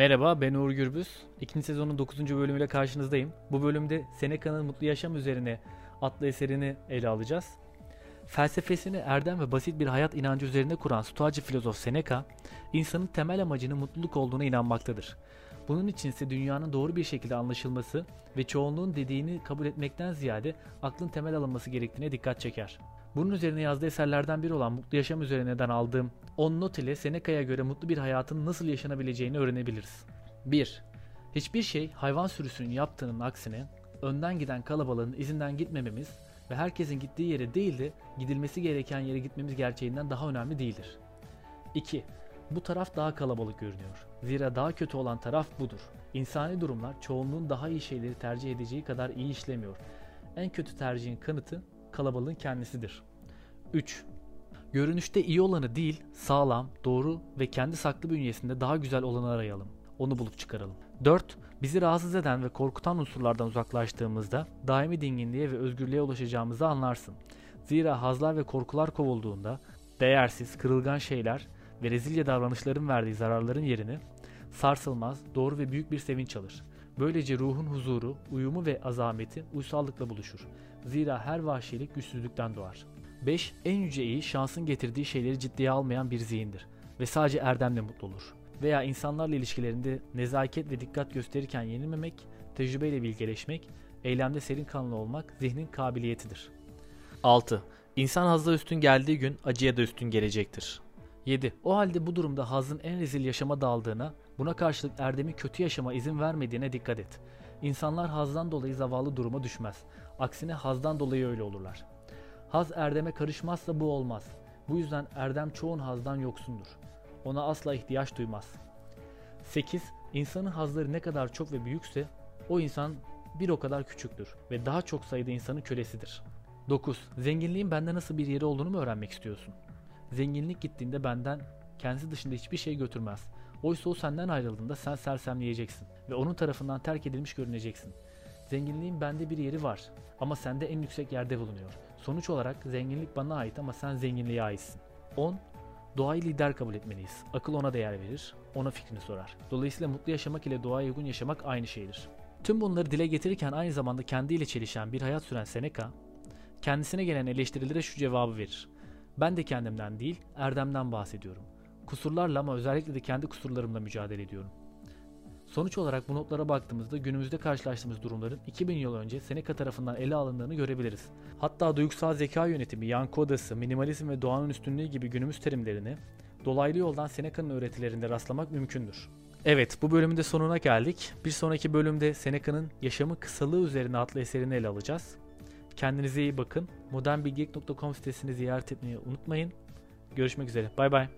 Merhaba ben Uğur Gürbüz. İkinci sezonun 9. bölümüyle karşınızdayım. Bu bölümde Seneca'nın Mutlu Yaşam üzerine adlı eserini ele alacağız. Felsefesini erdem ve basit bir hayat inancı üzerine kuran Stoacı filozof Seneca, insanın temel amacının mutluluk olduğuna inanmaktadır. Bunun için ise dünyanın doğru bir şekilde anlaşılması ve çoğunluğun dediğini kabul etmekten ziyade aklın temel alınması gerektiğine dikkat çeker. Bunun üzerine yazdığı eserlerden biri olan Mutlu Yaşam üzerineden aldığım 10 not ile Seneca'ya göre mutlu bir hayatın nasıl yaşanabileceğini öğrenebiliriz. 1. Hiçbir şey hayvan sürüsünün yaptığının aksine önden giden kalabalığın izinden gitmememiz ve herkesin gittiği yere değil de gidilmesi gereken yere gitmemiz gerçeğinden daha önemli değildir. 2. Bu taraf daha kalabalık görünüyor. Zira daha kötü olan taraf budur. İnsani durumlar çoğunluğun daha iyi şeyleri tercih edeceği kadar iyi işlemiyor. En kötü tercihin kanıtı kalabalığın kendisidir. 3. Görünüşte iyi olanı değil, sağlam, doğru ve kendi saklı bünyesinde daha güzel olanı arayalım. Onu bulup çıkaralım. 4. Bizi rahatsız eden ve korkutan unsurlardan uzaklaştığımızda daimi dinginliğe ve özgürlüğe ulaşacağımızı anlarsın. Zira hazlar ve korkular kovulduğunda değersiz, kırılgan şeyler ve rezilce davranışların verdiği zararların yerini sarsılmaz, doğru ve büyük bir sevinç alır. Böylece ruhun huzuru, uyumu ve azameti uysallıkla buluşur. Zira her vahşilik güçsüzlükten doğar. 5. En yüce iyi şansın getirdiği şeyleri ciddiye almayan bir zihindir ve sadece erdemle mutlu olur. Veya insanlarla ilişkilerinde nezaket ve dikkat gösterirken yenilmemek, tecrübeyle bilgeleşmek, eylemde serin kanlı olmak zihnin kabiliyetidir. 6. İnsan hazda üstün geldiği gün acıya da üstün gelecektir. 7. O halde bu durumda hazın en rezil yaşama daldığına, buna karşılık erdemi kötü yaşama izin vermediğine dikkat et. İnsanlar hazdan dolayı zavallı duruma düşmez. Aksine hazdan dolayı öyle olurlar. Haz erdeme karışmazsa bu olmaz. Bu yüzden erdem çoğun hazdan yoksundur. Ona asla ihtiyaç duymaz. 8. İnsanın hazları ne kadar çok ve büyükse o insan bir o kadar küçüktür ve daha çok sayıda insanın kölesidir. 9. Zenginliğin bende nasıl bir yeri olduğunu mu öğrenmek istiyorsun? Zenginlik gittiğinde benden kendisi dışında hiçbir şey götürmez. Oysa o senden ayrıldığında sen sersemleyeceksin ve onun tarafından terk edilmiş görüneceksin. Zenginliğin bende bir yeri var ama sende en yüksek yerde bulunuyor. Sonuç olarak zenginlik bana ait ama sen zenginliğe aitsin. 10. Doğayı lider kabul etmeliyiz. Akıl ona değer verir, ona fikrini sorar. Dolayısıyla mutlu yaşamak ile doğaya uygun yaşamak aynı şeydir. Tüm bunları dile getirirken aynı zamanda kendiyle çelişen bir hayat süren Seneca, kendisine gelen eleştirilere şu cevabı verir. Ben de kendimden değil, erdemden bahsediyorum. Kusurlarla ama özellikle de kendi kusurlarımla mücadele ediyorum. Sonuç olarak bu notlara baktığımızda günümüzde karşılaştığımız durumların 2000 yıl önce Seneca tarafından ele alındığını görebiliriz. Hatta duygusal zeka yönetimi, yankı odası, minimalizm ve doğanın üstünlüğü gibi günümüz terimlerini dolaylı yoldan Seneca'nın öğretilerinde rastlamak mümkündür. Evet bu bölümün de sonuna geldik. Bir sonraki bölümde Seneca'nın Yaşamı Kısalığı üzerine adlı eserini ele alacağız. Kendinize iyi bakın. modernbilgelik.com sitesini ziyaret etmeyi unutmayın. Görüşmek üzere. Bay bay.